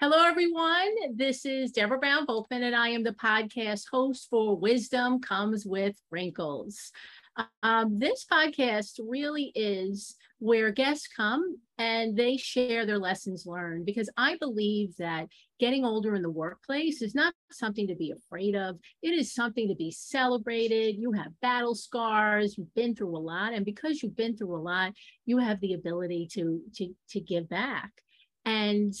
Hello, everyone. This is Deborah Brown Volkman, and I am the podcast host for Wisdom Comes with Wrinkles. Um, this podcast really is where guests come and they share their lessons learned because I believe that getting older in the workplace is not something to be afraid of. It is something to be celebrated. You have battle scars, you've been through a lot, and because you've been through a lot, you have the ability to to to give back. And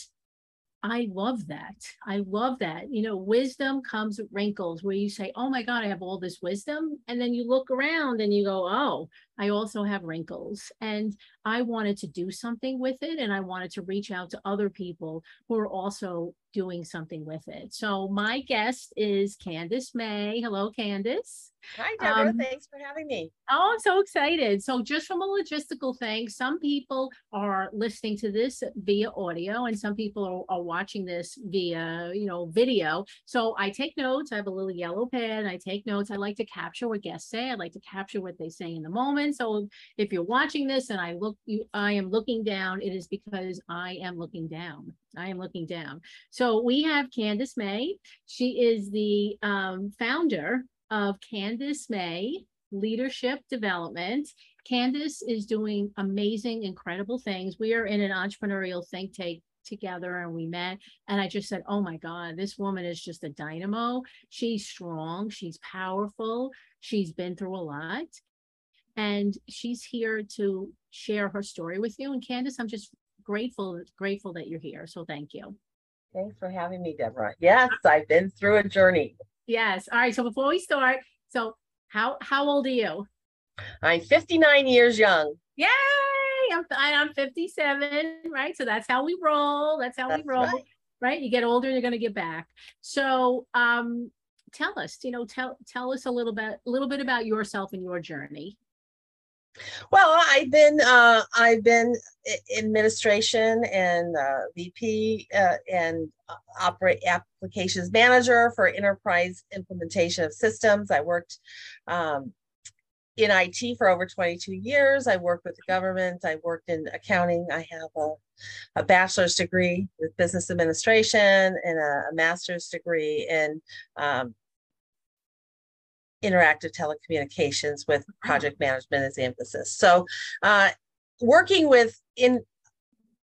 I love that. I love that. You know, wisdom comes with wrinkles where you say, Oh my God, I have all this wisdom. And then you look around and you go, Oh, I also have wrinkles. And I wanted to do something with it. And I wanted to reach out to other people who are also doing something with it. So my guest is Candace Mae. Hello, Candace. Hi, Deborah. Um, Thanks for having me. Oh, I'm so excited. So, just from a logistical thing, some people are listening to this via audio, and some people are, are, watching this via, you know, video. So, I take notes. I have a little yellow pen. I take notes. I like to capture what guests say. I like to capture what they say in the moment. So, if you're watching this and I look, you, I am looking down. It is because I am looking down. I am looking down. So, we have Candace Mae. She is the um, founder of Candace Mae Leadership Development. Candace is doing amazing, incredible things. We are in an entrepreneurial think tank together and we met and I just said, "Oh my god, this woman is just a dynamo. She's strong, she's powerful, she's been through a lot." And she's here to share her story with you and Candace, I'm just grateful grateful that you're here. So thank you. Thanks for having me, Deborah. Yes, I've been through a journey. Yes. All right. So before we start, so how how old are you? I'm 59 years young. Yay! I'm I'm 57, right? So that's how we roll. That's how that's we roll. Right. right. You get older, you're gonna get back. So um tell us, you know, tell tell us a little bit a little bit about yourself and your journey. Well, I've been uh, I've been administration and uh, VP uh, and uh, operate applications manager for enterprise implementation of systems. I worked um, in IT for over 22 years. I worked with the government. I worked in accounting. I have a, a bachelor's degree with business administration and a, a master's degree in um, interactive telecommunications with project management as the emphasis. So, uh, working with in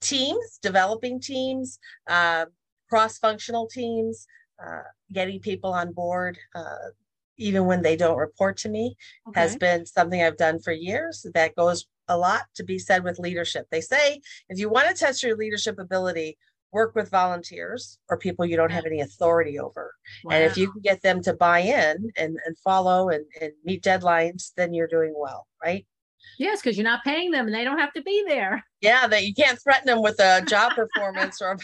teams, developing teams, uh, cross-functional teams, uh, getting people on board, uh, even when they don't report to me, okay. has been something I've done for years. That goes a lot to be said with leadership. They say if you want to test your leadership ability, work with volunteers or people you don't have any authority over. Wow. And if you can get them to buy in and, and follow and, and meet deadlines, then you're doing well, right? Yes, because you're not paying them and they don't have to be there. Yeah, that you can't threaten them with a job performance or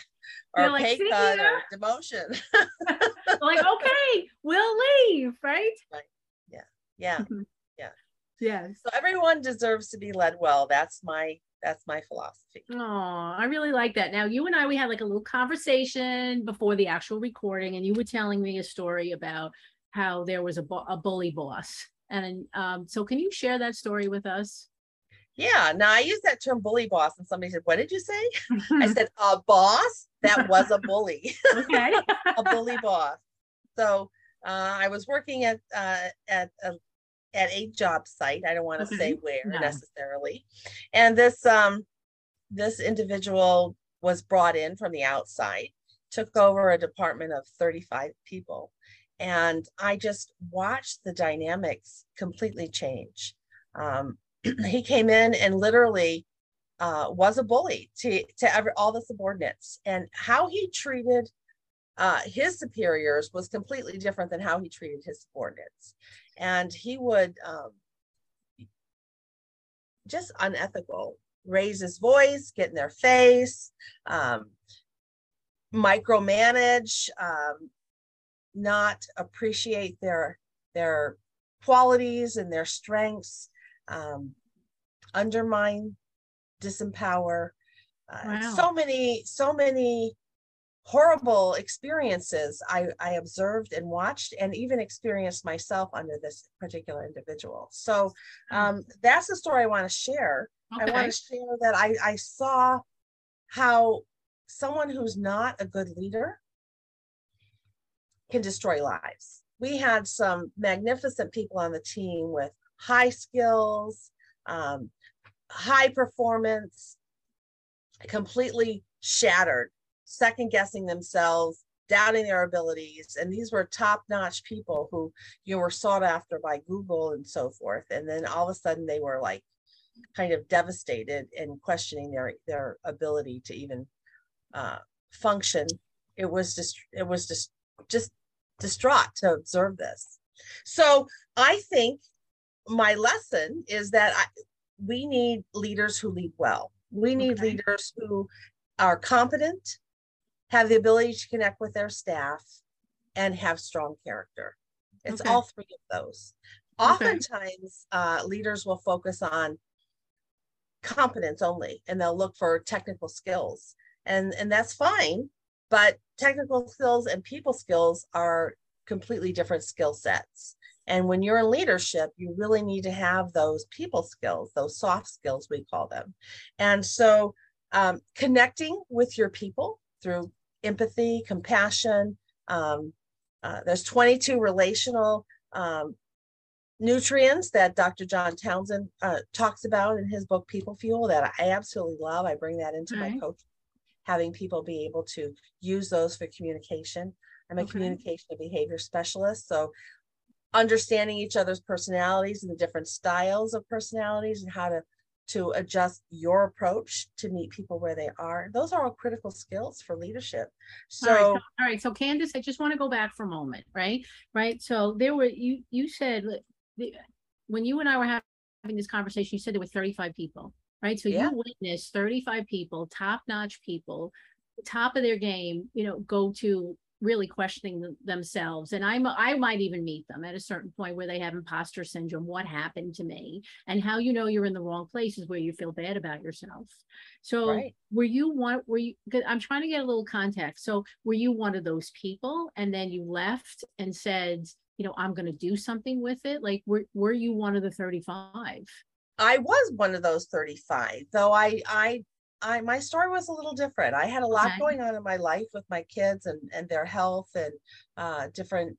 or like, pay cut or demotion. like, okay, we'll leave, right? Right. Yeah. Yeah. Mm-hmm. Yeah. Yes. So everyone deserves to be led well. That's my that's my philosophy. Oh, I really like that. Now, you and I, we had like a little conversation before the actual recording, and you were telling me a story about how there was a, a bully boss. And um, so, can you share that story with us? Yeah. Now, I use that term bully boss, and somebody said, What did you say? I said, A boss that was a bully. Okay. a bully boss. So, uh, I was working at uh, at a at a job site. I don't want to okay. say where no. necessarily. And this um this individual was brought in from the outside, took over a department of 35 people. And I just watched the dynamics completely change. Um, he came in and literally uh, was a bully to, to every, all the subordinates. And how he treated uh, his superiors was completely different than how he treated his subordinates and he would um, just unethical raise his voice get in their face um, micromanage um, not appreciate their their qualities and their strengths um, undermine disempower uh, wow. so many so many horrible experiences I, I observed and watched and even experienced myself under this particular individual. So hmm. um, that's the story I want to share. Okay. I want to share that I, I saw how someone who's not a good leader can destroy lives. We had some magnificent people on the team with high skills, um, high performance, completely shattered, second guessing themselves, doubting their abilities. And these were top notch people who you know, were sought after by Google and so forth. And then all of a sudden they were like kind of devastated and questioning their their ability to even uh, function. It was just it was just just distraught to observe this. So I think my lesson is that I, we need leaders who lead well. We need okay. leaders who are competent, have the ability to connect with their staff, and have strong character. It's okay. all three of those. Oftentimes, uh, leaders will focus on competence only and they'll look for technical skills. And, and that's fine, but technical skills and people skills are completely different skill sets. And when you're in leadership, you really need to have those people skills, those soft skills, we call them. And so um, connecting with your people through empathy, compassion. Um, uh, there's 22 relational um, nutrients that Dr. John Townsend uh, talks about in his book, People Fuel, that I absolutely love. I bring that into my coach, having people be able to use those for communication. I'm a okay. communication and behavior specialist. So understanding each other's personalities and the different styles of personalities and how to to adjust your approach to meet people where they are. Those are all critical skills for leadership. So all right, so, all right, so Candace, I just want to go back for a moment, right? Right. So there were you you said when you and I were having this conversation, you said there were 35 people, right? So yeah. you witnessed 35 people, top-notch people, top of their game, you know, go to really questioning themselves and i'm i might even meet them at a certain point where they have imposter syndrome what happened to me and how you know you're in the wrong place is where you feel bad about yourself. So right. were you one were you i'm trying to get a little context. So were you one of those people and then you left and said you know i'm going to do something with it? Like were, were you one of the 35 i was one of those 35 though i i I my story was a little different. I had a lot okay. going on in my life with my kids and and their health and uh, different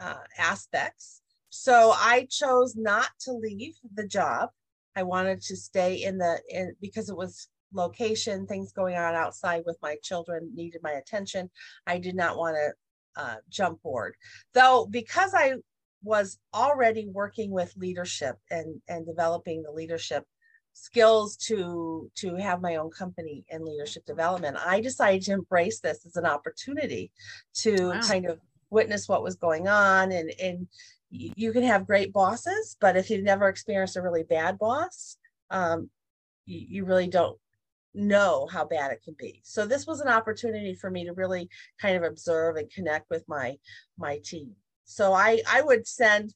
uh, aspects. So I chose not to leave the job. I wanted to stay in the in because it was location, things going on outside with my children needed my attention. I did not want to uh, jump board, though, because I was already working with leadership and and developing the leadership skills to to have my own company in leadership development. I decided to embrace this as an opportunity to wow. kind of witness what was going on and and you can have great bosses but if you've never experienced a really bad boss um, you, you really don't know how bad it can be. So this was an opportunity for me to really kind of observe and connect with my my team. So i i would send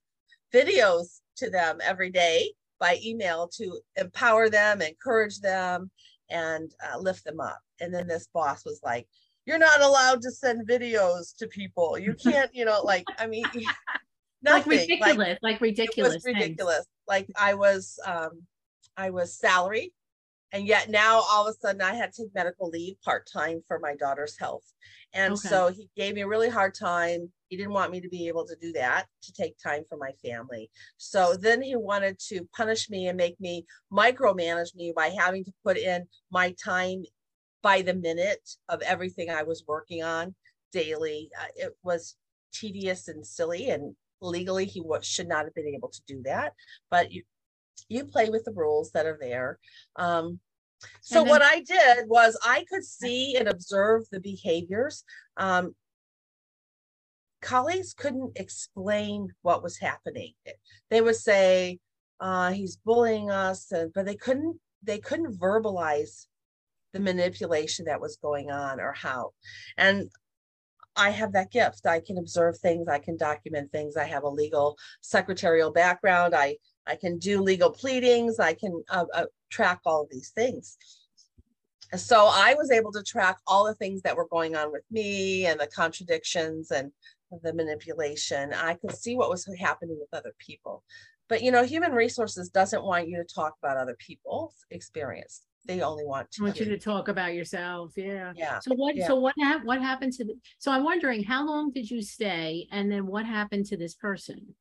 videos to them every day by email to empower them, encourage them, and uh, lift them up. And then this boss was like, You're not allowed to send videos to people. You can't, you know, like, I mean, nothing. Like ridiculous, like, like ridiculous. ridiculous. Things. Like I was, um, I was salaried and yet now all of a sudden I had to take medical leave part time for my daughter's health. And okay. so he gave me a really hard time. He didn't want me to be able to do that, to take time for my family. So then he wanted to punish me and make me micromanage me by having to put in my time by the minute of everything I was working on daily. Uh, it was tedious and silly and legally he should not have been able to do that but you you play with the rules that are there. Um, so then, what I did was I could see and observe the behaviors. Um, colleagues couldn't explain what was happening. They would say uh, he's bullying us, but they couldn't they couldn't verbalize the manipulation that was going on or how. And I have that gift. I can observe things. I can document things. I have a legal secretarial background. I I can do legal pleadings. I can uh, uh, track all these things. So I was able to track all the things that were going on with me and the contradictions and the manipulation. I could see what was happening with other people. But you know, human resources doesn't want you to talk about other people's experience. they only want to. I want you to talk about yourself. Yeah. Yeah. So what? Yeah. So what? Ha- what happened to? The, so I'm wondering, how long did you stay, and then what happened to this person?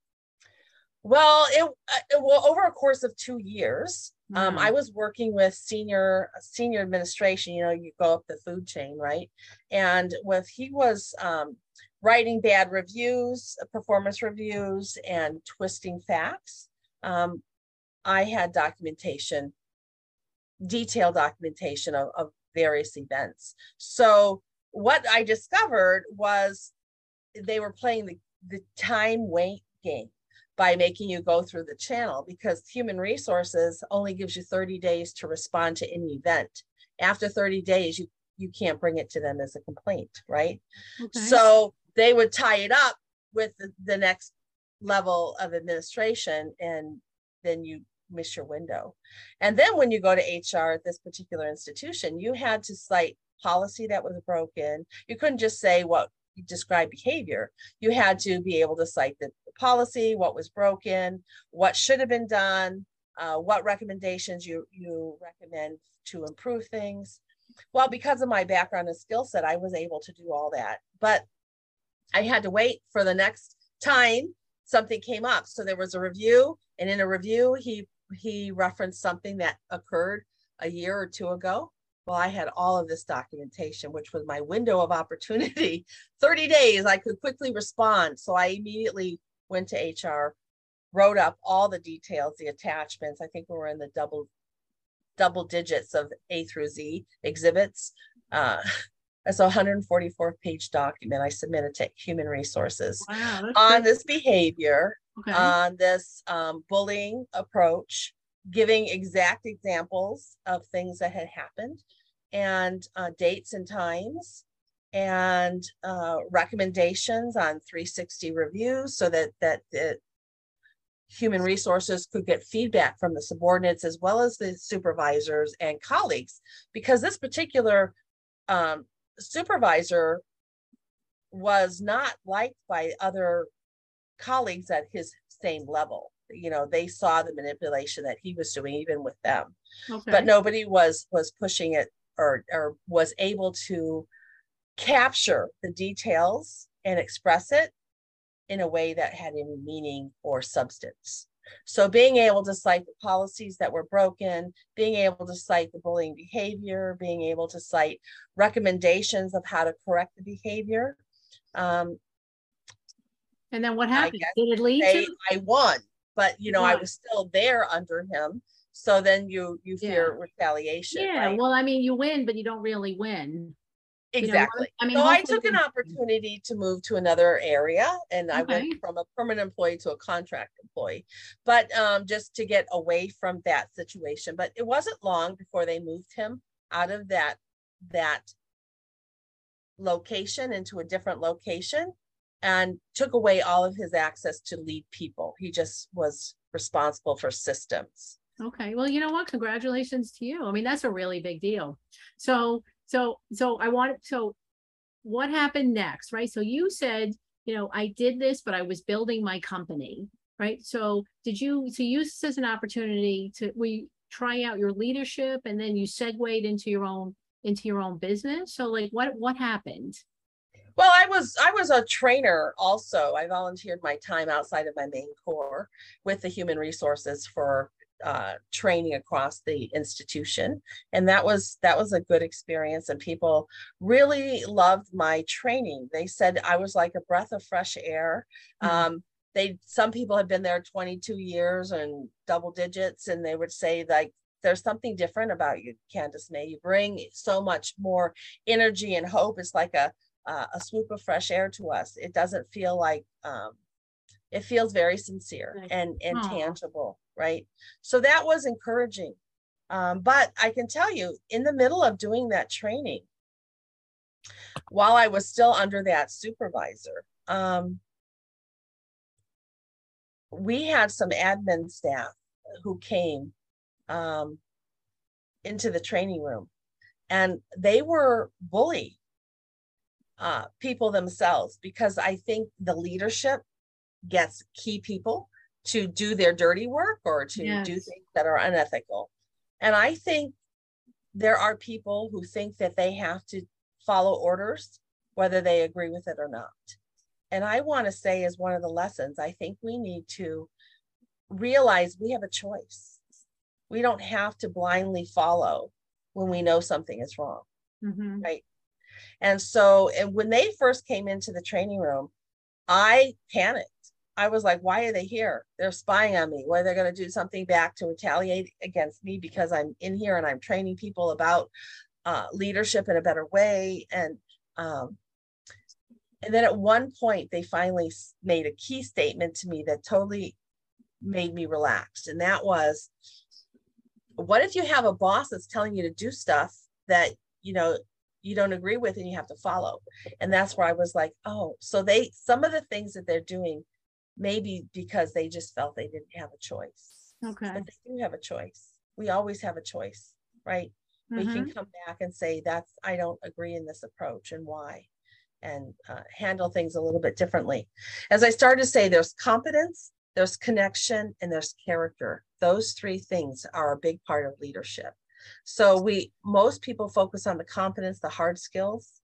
Well, it, uh, well over a course of two years. Um, I was working with senior senior administration. You know, you go up the food chain, right? And with he was um, writing bad reviews, performance reviews, and twisting facts. Um, I had documentation detailed documentation of, of various events. So what I discovered was they were playing the, the time wait game by making you go through the channel because human resources only gives you 30 days to respond to any event. After 30 days, you, you can't bring it to them as a complaint, right? Okay. So they would tie it up with the, the next level of administration and then you miss your window. And then when you go to HR at this particular institution, you had to cite policy that was broken. You couldn't just say what you describe behavior. You had to be able to cite the, policy, what was broken, what should have been done, uh, what recommendations you you recommend to improve things. Well, because of my background and skill set, I was able to do all that. But I had to wait for the next time something came up. So there was a review, and in a review, he he referenced something that occurred a year or two ago. Well, I had all of this documentation, which was my window of opportunity. 30 days, I could quickly respond. So I immediately went to HR, wrote up all the details, the attachments. I think we were in the double double digits of A through Z exhibits. Uh, it's a 144 page document I submitted to Human Resources wow, on this behavior okay. on this um, bullying approach, giving exact examples of things that had happened and uh, dates and times and uh, recommendations on 360 reviews so that that the human resources could get feedback from the subordinates as well as the supervisors and colleagues because this particular um, supervisor was not liked by other colleagues at his same level. You know they saw the manipulation that he was doing even with them. Okay. but nobody was was pushing it or or was able to capture the details and express it in a way that had any meaning or substance so being able to cite the policies that were broken being able to cite the bullying behavior being able to cite recommendations of how to correct the behavior um, and then what happened? Did it lead they, to? I won, but you know, I was still there under him. So then you you fear yeah. retaliation. Yeah. Right? Well, I mean, you win, but you don't really win. Exactly. You know, I mean, so I took an opportunity to move to another area, and okay. I went from a permanent employee to a contract employee, but um, just to get away from that situation. But it wasn't long before they moved him out of that that location into a different location and took away all of his access to lead people. He just was responsible for systems. Okay. Well, you know what? Congratulations to you. I mean, that's a really big deal. So, so, so I wanted, so what happened next, right? So you said, you know, I did this, but I was building my company, right? So did you, so use this as an opportunity to, we try out your leadership and then you segued into your own, into your own business? So like what, what happened? Well, I was I was a trainer also. I volunteered my time outside of my main core with the human resources for uh, training across the institution, and that was that was a good experience. And people really loved my training. They said I was like a breath of fresh air. Mm-hmm. Um, they some people had been there 22 years and double digits, and they would say like there's something different about you, Candace Mae. You bring so much more energy and hope. It's like a uh, a swoop of fresh air to us. It doesn't feel like um, it feels very sincere and and Aww. tangible, right? So that was encouraging. Um, but I can tell you, in the middle of doing that training, while I was still under that supervisor, um, we had some admin staff who came um, into the training room and they were bully uh, people themselves because I think the leadership gets key people to do their dirty work or to yes. do things that are unethical. And I think there are people who think that they have to follow orders, whether they agree with it or not. And I want to say, as one of the lessons, I think we need to realize we have a choice. We don't have to blindly follow when we know something is wrong. Mm-hmm. Right. And so, and when they first came into the training room, I panicked. I was like, why are they here? They're spying on me. Why are they going to do something back to retaliate against me because I'm in here and I'm training people about uh, leadership in a better way. And um, and then at one point, they finally made a key statement to me that totally made me relaxed. And that was, what if you have a boss that's telling you to do stuff that, you know, you don't agree with and you have to follow? And that's where I was like, oh, so they, some of the things that they're doing, maybe because they just felt they didn't have a choice. Okay. But they do have a choice. We always have a choice, right? Mm-hmm. We can mm-hmm. come back and say, that's, I don't agree in this approach and why and uh, handle things a little bit differently. As I started to say, there's competence, there's connection, and there's character. Those three things are a big part of leadership. So we most people focus on the competence, the hard skills,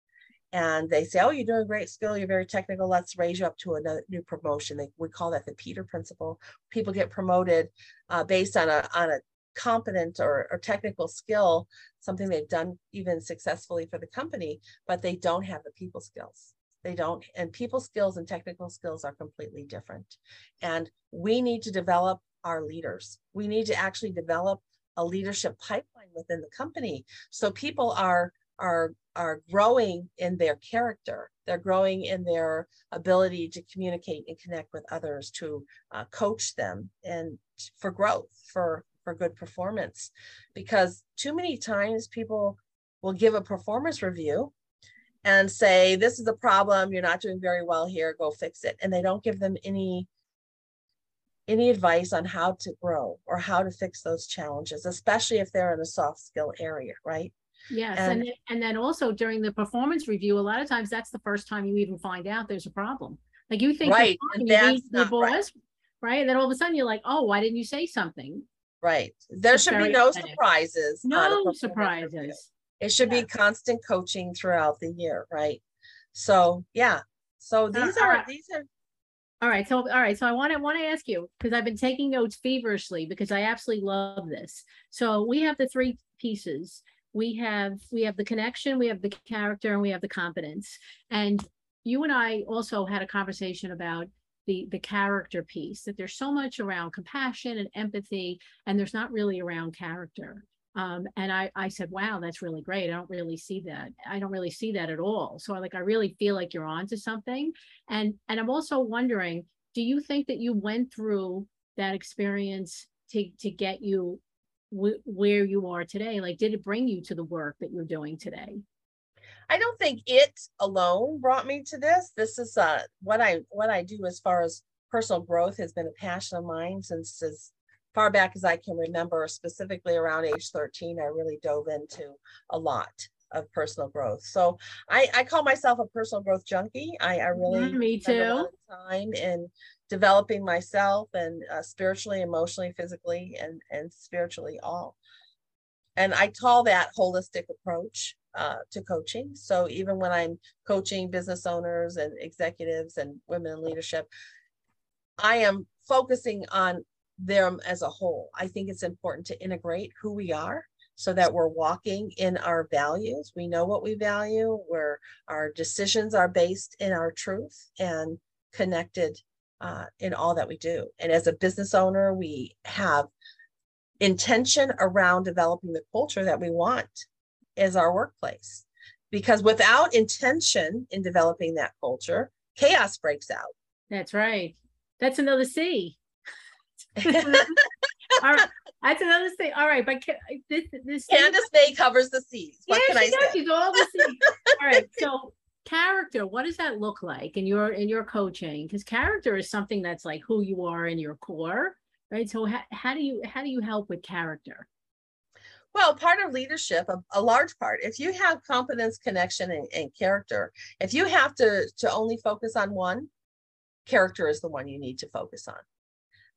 and they say, "Oh, you're doing great skill. You're very technical. Let's raise you up to a new promotion." They, we call that the Peter principle. People get promoted uh, based on a on a competent or, or technical skill, something they've done even successfully for the company, but they don't have the people skills. They don't, and people skills and technical skills are completely different. And we need to develop our leaders. We need to actually develop a leadership pipeline within the company so people are are are growing in their character. They're growing in their ability to communicate and connect with others to uh, coach them and for growth for for good performance. Because too many times people will give a performance review and say this is a problem. You're not doing very well here. Go fix it. And they don't give them any any advice on how to grow or how to fix those challenges especially if they're in a soft skill area right yes and, and and then also during the performance review a lot of times that's the first time you even find out there's a problem like you think right and that's the boss right. right and then all of a sudden you're like oh why didn't you say something Right. There should be no surprises. No surprises. Review. It should yeah. be constant coaching throughout the year, right? So yeah. So uh, these uh, are right. these are all right. So all right. So I want to want to ask you because I've been taking notes feverishly because I absolutely love this. So we have the three pieces. We have we have the connection, we have the character, and we have the competence. And you and I also had a conversation about the the character piece that there's so much around compassion and empathy and there's not really around character. Um, and I, I said wow that's really great. I don't really see that. I don't really see that at all. So I like i really feel like you're onto something. And and i'm also wondering do you think that you went through that experience to to get you w- where you are today like did it bring you to the work that you're doing today I don't think it alone brought me to this. This is uh, what I what I do as far as personal growth has been a passion of mine since as far back as I can remember. Specifically around age 13, I really dove into a lot of personal growth. So I, I call myself a personal growth junkie. I, I really mm, me too time in developing myself and uh, spiritually, emotionally, physically, and and spiritually all. And I call that holistic approach uh, to coaching. So even when I'm coaching business owners and executives and women in leadership, I am focusing on them as a whole. I think it's important to integrate who we are so that we're walking in our values. We know what we value, where our decisions are based in our truth and connected uh, in all that we do. And as a business owner, we have intention around developing the culture that we want is our workplace. Because without intention in developing that culture, chaos breaks out. That's right. That's another C. All right. That's another thing. All right, but this this Candace Mae covers the C's. What yeah, can she I does. Say? She's all the C's. all right. So character, what does that look like in your in your coaching? Because character is something that's like who you are in your core, right? So how, how do you how do you help with character? Well, part of leadership, a, a, large part, if you have competence, connection, and, and, character, if you have to, to only focus on one, character is the one you need to focus on.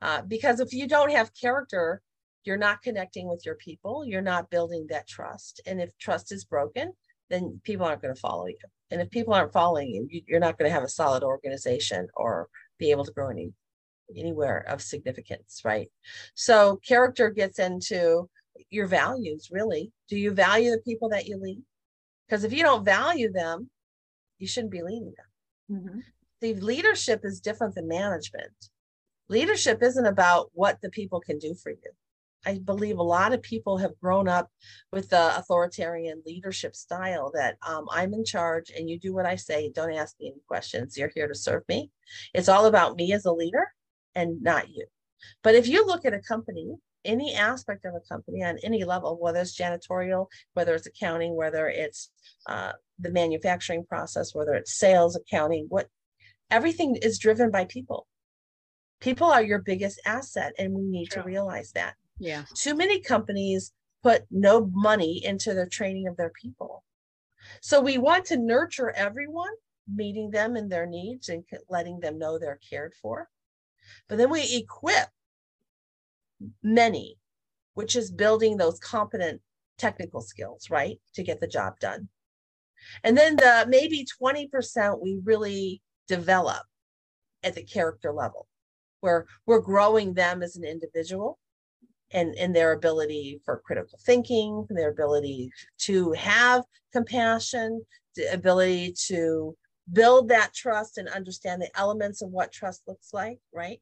Uh, because if you don't have character, you're not connecting with your people, you're not building that trust. And if trust is broken, then people aren't going to follow you. And if people aren't following you, you're not going to have a solid organization or be able to grow any anywhere of significance, right? So character gets into your values, really. Do you value the people that you lead? Because if you don't value them, you shouldn't be leading them. Mm-hmm. The leadership is different than management. Leadership isn't about what the people can do for you. I believe a lot of people have grown up with the authoritarian leadership style that um, I'm in charge and you do what I say. Don't ask me any questions. You're here to serve me. It's all about me as a leader and not you. But if you look at a company, any aspect of a company on any level, whether it's janitorial, whether it's accounting, whether it's uh, the manufacturing process, whether it's sales, accounting, what everything is driven by people. People are your biggest asset, and we need True. to realize that. Yeah. Too many companies put no money into the training of their people. So we want to nurture everyone, meeting them in their needs and letting them know they're cared for. But then we equip many, which is building those competent technical skills, right? To get the job done. And then the maybe 20% we really develop at the character level, where we're growing them as an individual and in their ability for critical thinking, their ability to have compassion, the ability to build that trust and understand the elements of what trust looks like, right?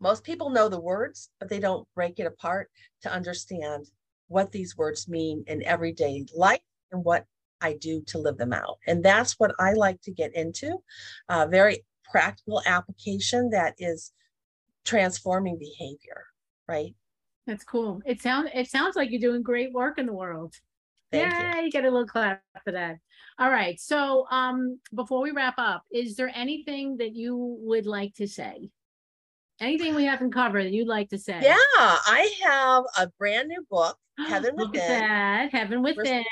Most people know the words, but they don't break it apart to understand what these words mean in everyday life and what I do to live them out. And that's what I like to get into. A very practical application that is transforming behavior right? That's cool. It sounds it sounds like you're doing great work in the world. Thank yeah, you. you get a little clap for that. All right. So um before we wrap up, is there anything that you would like to say? Anything we haven't covered that you'd like to say? Yeah, I have a brand new book, Heaven Look Within. At that. Heaven Within.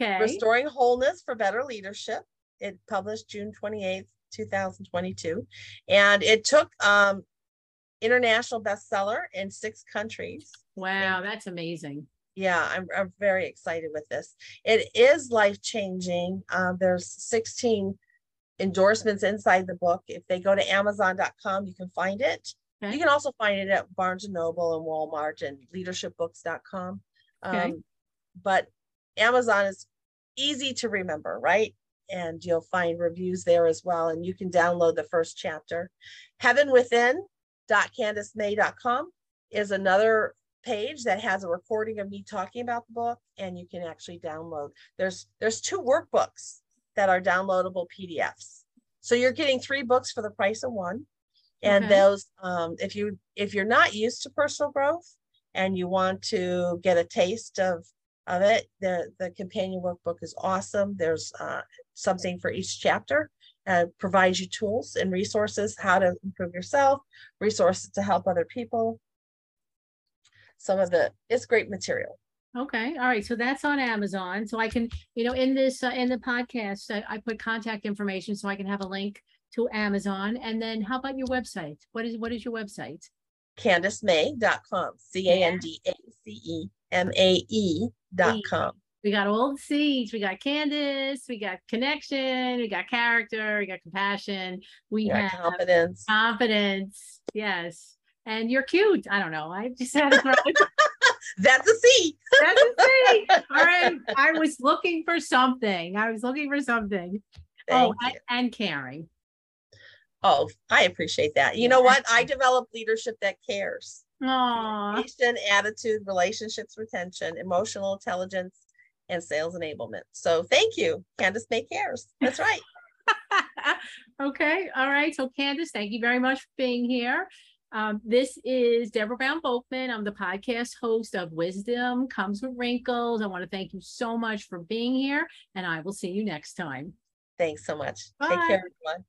Okay. Restoring Wholeness for Better Leadership. It published June 28th, 2022. And it took um international bestseller in six countries. Wow, that's amazing. Yeah, I'm, I'm very excited with this. It is life changing. Um, there's 16 endorsements inside the book. If they go to Amazon.com, you can find it. Okay. You can also find it at Barnes and Noble and Walmart and leadershipbooks.com. Um, okay. But Amazon is easy to remember, right? And you'll find reviews there as well. And you can download the first chapter. Heaven Within www.candacemae.com is another page that has a recording of me talking about the book and you can actually download there's there's two workbooks that are downloadable pdfs so you're getting three books for the price of one and okay. those um, if you if you're not used to personal growth and you want to get a taste of of it the the companion workbook is awesome there's uh, something for each chapter uh, provides you tools and resources how to improve yourself, resources to help other people. Some of the it's great material. Okay, all right. So that's on Amazon. So I can, you know, in this uh, in the podcast, I, I put contact information so I can have a link to Amazon. And then how about your website? What is what is your website? CandaceMae.com. C A N D A C E M A E dot com we got all the seeds. We got Candace, we got connection, we got character, we got compassion, we have confidence. Confidence. Yes. And you're cute. I don't know. I just had it That's a C. That's a C. All right. I was looking for something. I was looking for something. Oh, Thank oh, and, and, caring. Oh, I appreciate that. You know what? I develop leadership that cares. Aww. attitude, relationships, retention, emotional intelligence, and sales enablement. So thank you, Candace Mae Cares. That's right. okay. All right. So Candace, thank you very much for being here. Um, this is Deborah Brown Volkman. I'm the podcast host of Wisdom Comes with Wrinkles. I want to thank you so much for being here, and I will see you next time. Thanks so much. Bye. Take care, everyone.